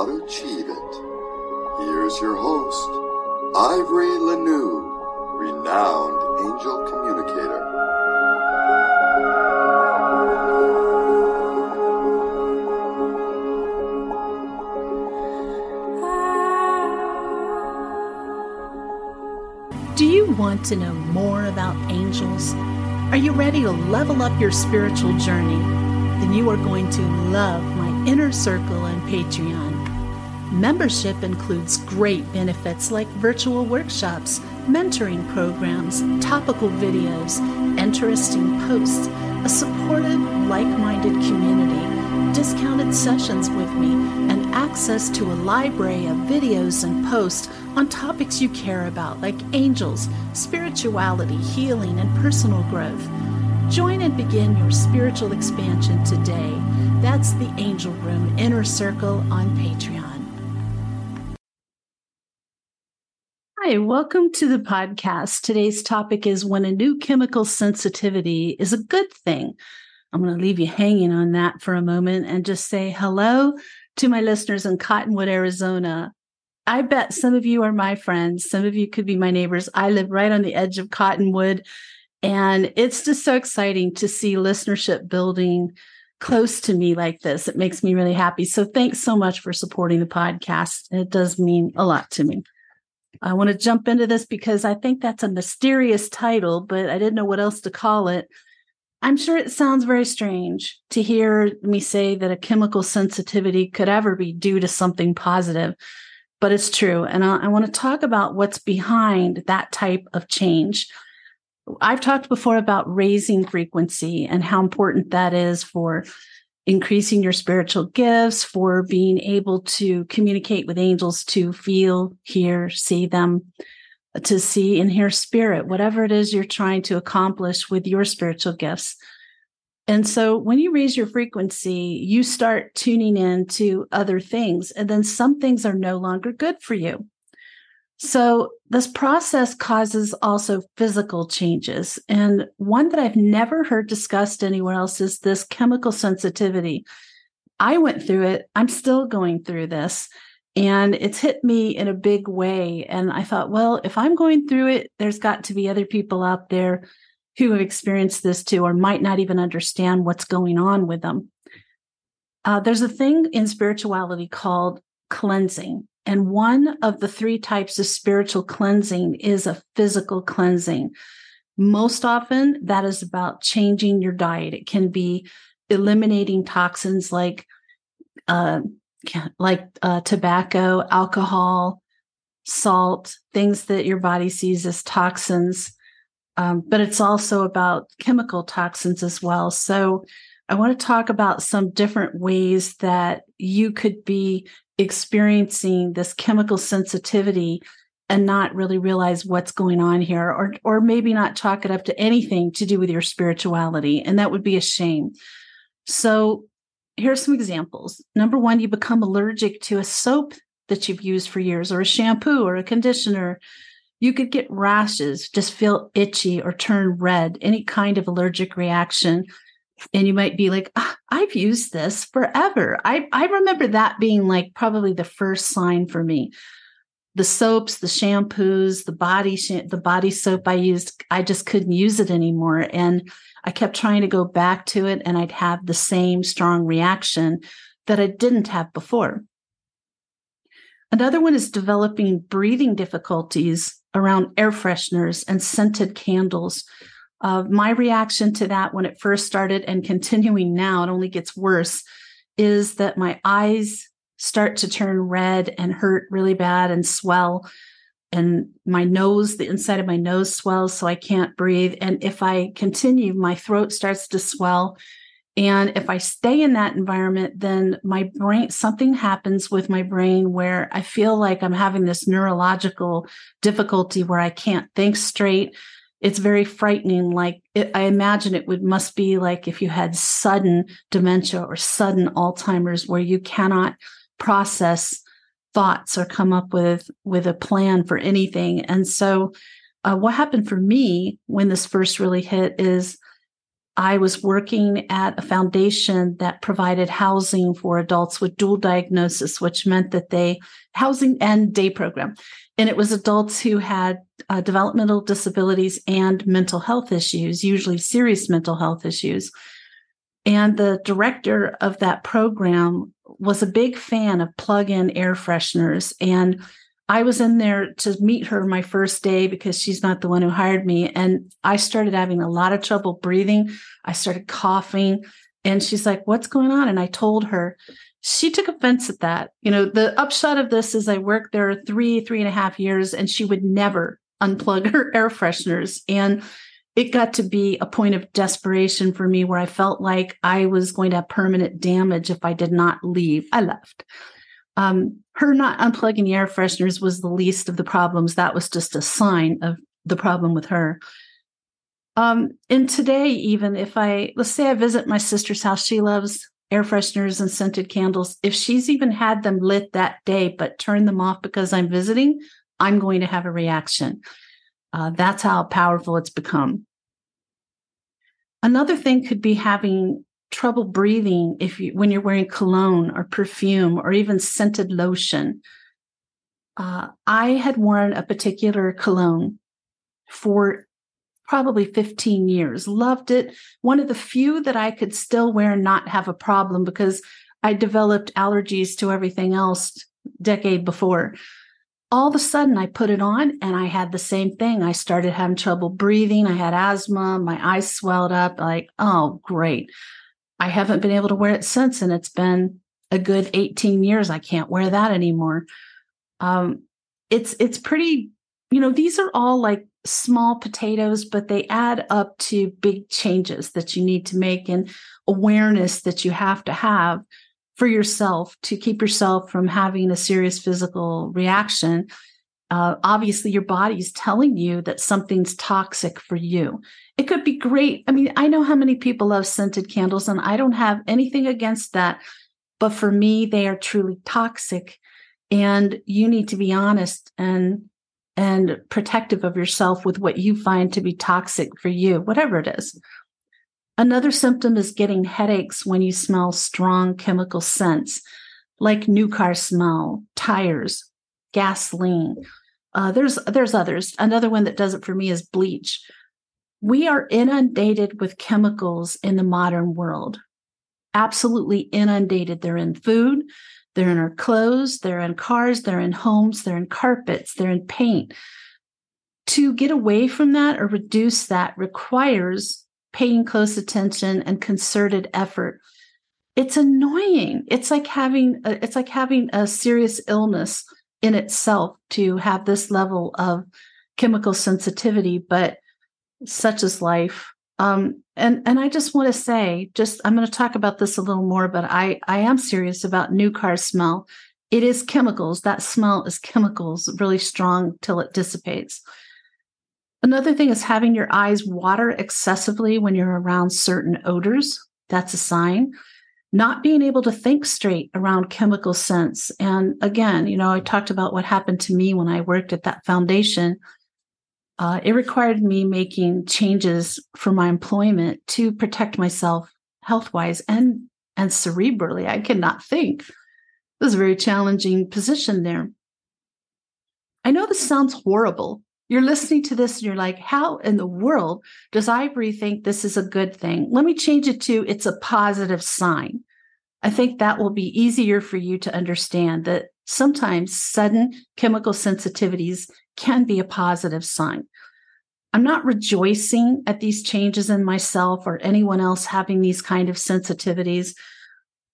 how to achieve it. Here's your host, Ivory LaNoue, renowned angel communicator. Do you want to know more about angels? Are you ready to level up your spiritual journey? Then you are going to love my inner circle on Patreon. Membership includes great benefits like virtual workshops, mentoring programs, topical videos, interesting posts, a supportive, like minded community, discounted sessions with me, and access to a library of videos and posts on topics you care about, like angels, spirituality, healing, and personal growth. Join and begin your spiritual expansion today. That's the Angel Room Inner Circle on Patreon. Hi, welcome to the podcast. Today's topic is when a new chemical sensitivity is a good thing. I'm going to leave you hanging on that for a moment and just say hello to my listeners in Cottonwood, Arizona. I bet some of you are my friends. Some of you could be my neighbors. I live right on the edge of Cottonwood. And it's just so exciting to see listenership building close to me like this. It makes me really happy. So thanks so much for supporting the podcast. It does mean a lot to me. I want to jump into this because I think that's a mysterious title, but I didn't know what else to call it. I'm sure it sounds very strange to hear me say that a chemical sensitivity could ever be due to something positive but it's true. And I, I want to talk about what's behind that type of change. I've talked before about raising frequency and how important that is for increasing your spiritual gifts, for being able to communicate with angels, to feel, hear, see them, to see and hear spirit, whatever it is you're trying to accomplish with your spiritual gifts. And so when you raise your frequency, you start tuning in to other things, and then some things are no longer good for you. So this process causes also physical changes. And one that I've never heard discussed anywhere else is this chemical sensitivity. I went through it. I'm still going through this. And it's hit me in a big way. And I thought, well, if I'm going through it, there's got to be other people out there who have experienced this too, or might not even understand what's going on with them. Uh, there's a thing in spirituality called cleansing. And one of the three types of spiritual cleansing is a physical cleansing. Most often, that is about changing your diet. It can be eliminating toxins like uh, like uh, tobacco, alcohol, salt, things that your body sees as toxins. Um, but it's also about chemical toxins as well. So I want to talk about some different ways that you could be experiencing this chemical sensitivity and not really realize what's going on here or or maybe not chalk it up to anything to do with your spirituality and that would be a shame. So here's some examples. Number one you become allergic to a soap that you've used for years or a shampoo or a conditioner. You could get rashes, just feel itchy or turn red, any kind of allergic reaction. And you might be like, oh, I've used this forever. I, I remember that being like probably the first sign for me. The soaps, the shampoos, the body sh- the body soap I used, I just couldn't use it anymore. And I kept trying to go back to it, and I'd have the same strong reaction that I didn't have before. Another one is developing breathing difficulties around air fresheners and scented candles. Uh, my reaction to that when it first started and continuing now, it only gets worse, is that my eyes start to turn red and hurt really bad and swell. And my nose, the inside of my nose swells, so I can't breathe. And if I continue, my throat starts to swell and if I stay in that environment, then my brain, something happens with my brain where I feel like I'm having this neurological difficulty where I can't think straight. It's very frightening. Like it, I imagine it would must be like if you had sudden dementia or sudden Alzheimer's where you cannot process thoughts or come up with with a plan for anything. And so uh, what happened for me when this first really hit is I was working at a foundation that provided housing for adults with dual diagnosis, which meant that they housing and day program. And it was adults who had uh, developmental disabilities and mental health issues, usually serious mental health issues. And the director of that program was a big fan of plug in air fresheners. And I was in there to meet her my first day because she's not the one who hired me. And I started having a lot of trouble breathing. I started coughing. And she's like, What's going on? And I told her. She took offense at that. You know, the upshot of this is I worked there three, three and a half years, and she would never unplug her air fresheners. And it got to be a point of desperation for me where I felt like I was going to have permanent damage if I did not leave. I left. Um, her not unplugging the air fresheners was the least of the problems. That was just a sign of the problem with her. Um, and today, even if I, let's say I visit my sister's house, she loves air fresheners and scented candles. If she's even had them lit that day, but turned them off because I'm visiting, I'm going to have a reaction. Uh, that's how powerful it's become. Another thing could be having trouble breathing if you when you're wearing cologne or perfume or even scented lotion. Uh, I had worn a particular cologne for probably 15 years, loved it. One of the few that I could still wear and not have a problem because I developed allergies to everything else decade before. All of a sudden, I put it on and I had the same thing. I started having trouble breathing. I had asthma. My eyes swelled up. Like, oh, great. I haven't been able to wear it since, and it's been a good 18 years. I can't wear that anymore. Um, it's it's pretty, you know, these are all like small potatoes, but they add up to big changes that you need to make and awareness that you have to have for yourself to keep yourself from having a serious physical reaction uh, obviously your body is telling you that something's toxic for you. It could be great. I mean, I know how many people love scented candles, and I don't have anything against that. But for me, they are truly toxic. And you need to be honest and and protective of yourself with what you find to be toxic for you, whatever it is. Another symptom is getting headaches when you smell strong chemical scents, like new car smell, tires, gasoline, uh, there's there's others. Another one that does it for me is bleach. We are inundated with chemicals in the modern world. Absolutely inundated. They're in food, they're in our clothes, they're in cars, they're in homes, they're in carpets, they're in paint. To get away from that or reduce that requires paying close attention and concerted effort. It's annoying. It's like having a, it's like having a serious illness in itself to have this level of chemical sensitivity, but such is life. Um, and and I just want to say, just I'm going to talk about this a little more, but I I am serious about new car smell. It is chemicals. That smell is chemicals, really strong till it dissipates. Another thing is having your eyes water excessively when you're around certain odors. That's a sign not being able to think straight around chemical sense. And again, you know, I talked about what happened to me when I worked at that foundation. Uh, it required me making changes for my employment to protect myself health wise and and cerebrally. I cannot think. It was a very challenging position there. I know this sounds horrible, you're listening to this and you're like, how in the world does Ivory think this is a good thing? Let me change it to it's a positive sign. I think that will be easier for you to understand that sometimes sudden chemical sensitivities can be a positive sign. I'm not rejoicing at these changes in myself or anyone else having these kind of sensitivities,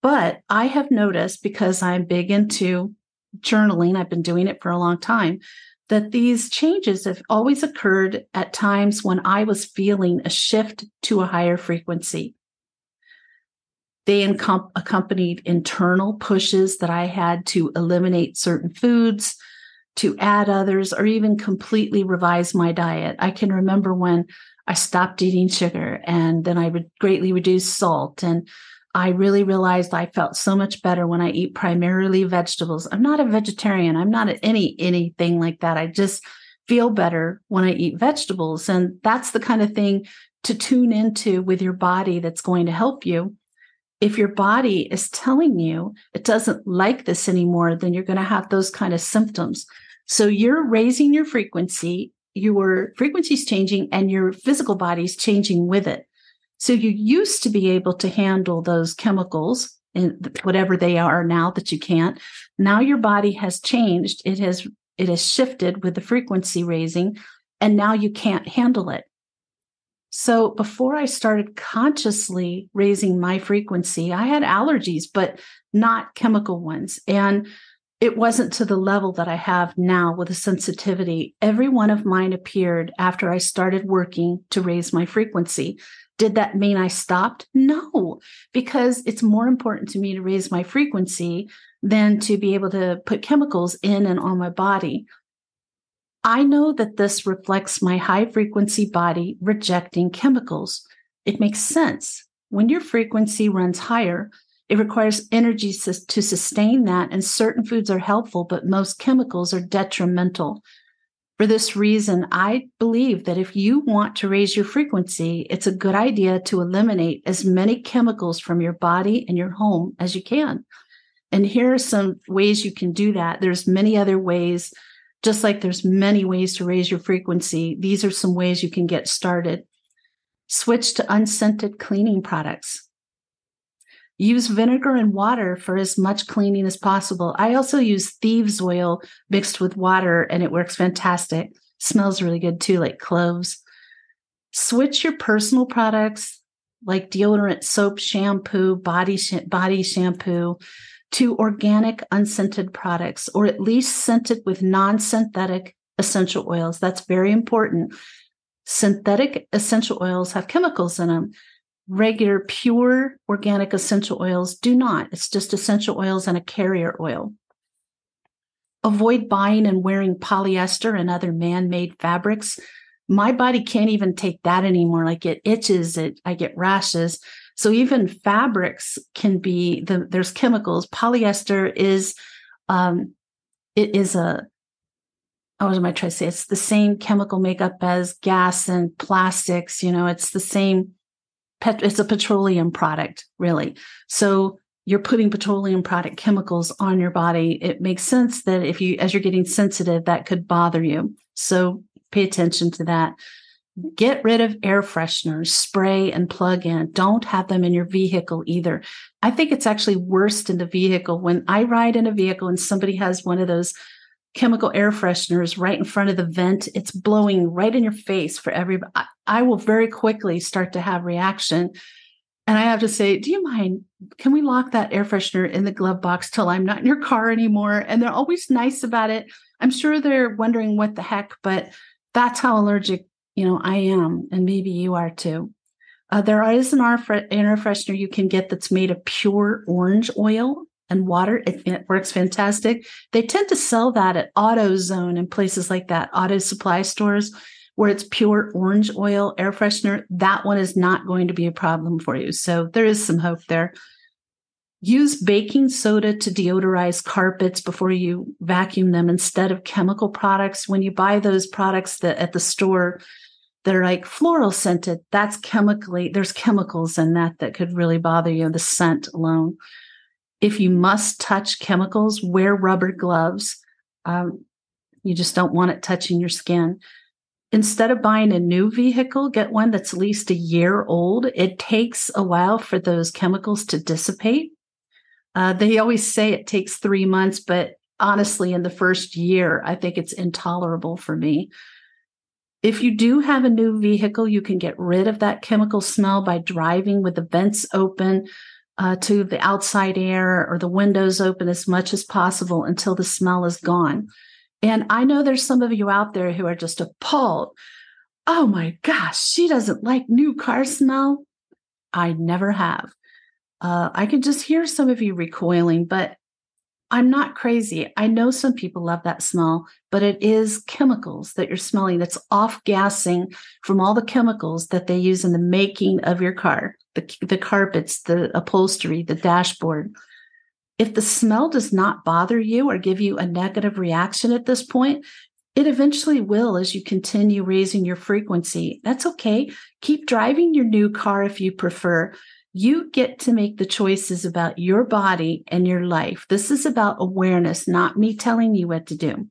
but I have noticed because I'm big into journaling, I've been doing it for a long time, that these changes have always occurred at times when I was feeling a shift to a higher frequency. They encom- accompanied internal pushes that I had to eliminate certain foods, to add others, or even completely revise my diet. I can remember when I stopped eating sugar and then I would greatly reduce salt and I really realized I felt so much better when I eat primarily vegetables. I'm not a vegetarian. I'm not any anything like that. I just feel better when I eat vegetables. And that's the kind of thing to tune into with your body that's going to help you. If your body is telling you it doesn't like this anymore, then you're going to have those kind of symptoms. So you're raising your frequency, your frequency is changing, and your physical body is changing with it. So you used to be able to handle those chemicals and whatever they are now that you can't. Now your body has changed. It has it has shifted with the frequency raising, and now you can't handle it. So before I started consciously raising my frequency, I had allergies, but not chemical ones. And it wasn't to the level that I have now with a sensitivity. Every one of mine appeared after I started working to raise my frequency. Did that mean I stopped? No, because it's more important to me to raise my frequency than to be able to put chemicals in and on my body. I know that this reflects my high frequency body rejecting chemicals. It makes sense. When your frequency runs higher, it requires energy to sustain that, and certain foods are helpful, but most chemicals are detrimental. For this reason, I believe that if you want to raise your frequency, it's a good idea to eliminate as many chemicals from your body and your home as you can. And here are some ways you can do that. There's many other ways just like there's many ways to raise your frequency, these are some ways you can get started. Switch to unscented cleaning products. Use vinegar and water for as much cleaning as possible. I also use thieves oil mixed with water and it works fantastic. Smells really good too, like cloves. Switch your personal products like deodorant, soap, shampoo, body sh- body shampoo to organic unscented products or at least scented with non-synthetic essential oils. That's very important. Synthetic essential oils have chemicals in them. Regular pure organic essential oils do not. It's just essential oils and a carrier oil. Avoid buying and wearing polyester and other man-made fabrics. My body can't even take that anymore. Like it itches, it I get rashes. So even fabrics can be the there's chemicals. Polyester is um it is a oh, what am I trying to say? It's the same chemical makeup as gas and plastics, you know, it's the same pet it's a petroleum product, really. So you're putting petroleum product chemicals on your body. It makes sense that if you as you're getting sensitive, that could bother you. So pay attention to that. Get rid of air fresheners, spray and plug in. Don't have them in your vehicle either. I think it's actually worst in the vehicle. When I ride in a vehicle and somebody has one of those chemical air fresheners right in front of the vent, it's blowing right in your face for everybody. I, I will very quickly start to have reaction. And I have to say, do you mind? Can we lock that air freshener in the glove box till I'm not in your car anymore? And they're always nice about it. I'm sure they're wondering what the heck, but that's how allergic you know, I am, and maybe you are too. Uh, there is an air freshener you can get that's made of pure orange oil and water. It, it, works fantastic. They tend to sell that at AutoZone and places like that, auto supply stores where it's pure orange oil air freshener. That one is not going to be a problem for you. So there is some hope there. Use baking soda to deodorize carpets before you vacuum them instead of chemical products. When you buy those products that at the store, that are like floral scented, that's chemically, there's chemicals in that that could really bother you, the scent alone. If you must touch chemicals, wear rubber gloves. Um, you just don't want it touching your skin. Instead of buying a new vehicle, get one that's at least a year old. It takes a while for those chemicals to dissipate. Uh, they always say it takes three months, but honestly, in the first year, I think it's intolerable for me. If you do have a new vehicle, you can get rid of that chemical smell by driving with the vents open uh, to the outside air or the windows open as much as possible until the smell is gone. And I know there's some of you out there who are just appalled. Oh my gosh, she doesn't like new car smell. I never have. Uh, I can just hear some of you recoiling, but I'm not crazy. I know some people love that smell, but it is chemicals that you're smelling that's off gassing from all the chemicals that they use in the making of your car, the, the carpets, the upholstery, the dashboard. If the smell does not bother you or give you a negative reaction at this point, It eventually will as you continue raising your frequency. That's okay. Keep driving your new car if you prefer. You get to make the choices about your body and your life. This is about awareness, not me telling you what to do.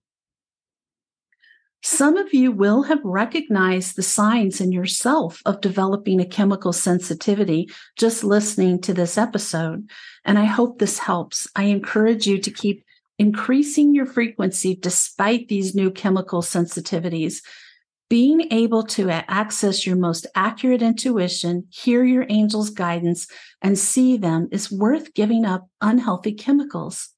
Some of you will have recognized the signs in yourself of developing a chemical sensitivity just listening to this episode. And I hope this helps. I encourage you to keep increasing your frequency despite these new chemical sensitivities. Being able to access your most accurate intuition, hear your angel's guidance, and see them is worth giving up unhealthy chemicals.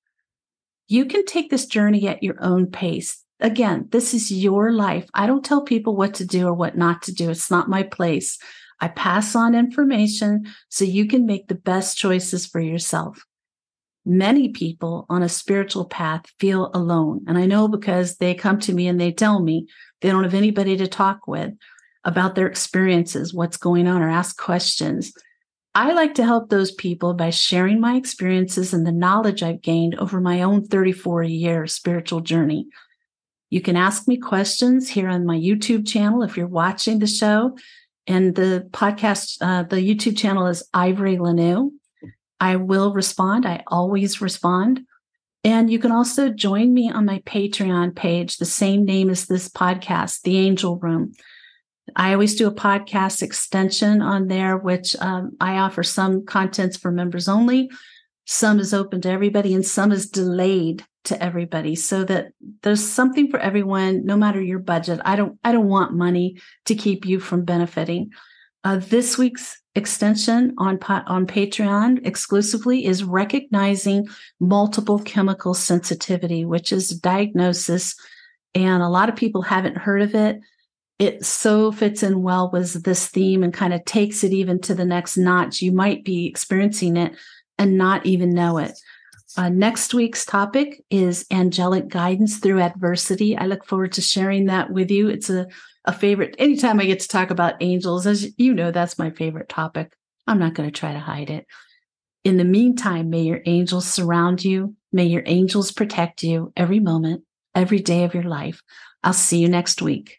You can take this journey at your own pace again, this is your life. I don't tell people what to do or what not to do. It's not my place. I pass on information so you can make the best choices for yourself. Many people on a spiritual path feel alone. And I know because they come to me and they tell me they don't have anybody to talk with about their experiences, what's going on, or ask questions. I like to help those people by sharing my experiences and the knowledge I've gained over my own 34 year spiritual journey. You can ask me questions here on my YouTube channel if you're watching the show. And the podcast, uh, the YouTube channel is Ivory LaNoue. I will respond. I always respond. And you can also join me on my Patreon page, the same name as this podcast, The Angel Room. I always do a podcast extension on there, which um, I offer some contents for members only. Some is open to everybody, and some is delayed to everybody so that there's something for everyone no matter your budget. I don't i don't want money to keep you from benefiting. Uh, this week's extension on on patreon exclusively is recognizing multiple chemical sensitivity which is diagnosis and a lot of people haven't heard of it. It so fits in well with this theme and kind of takes it even to the next notch. You might be experiencing it and not even know it uh, next week's topic is angelic guidance through adversity. I look forward to sharing that with you. It's a, a favorite. Anytime I get to talk about angels, as you know, that's my favorite topic. I'm not going to try to hide it. In the meantime, may your angels surround you. May your angels protect you every moment, every day of your life. I'll see you next week.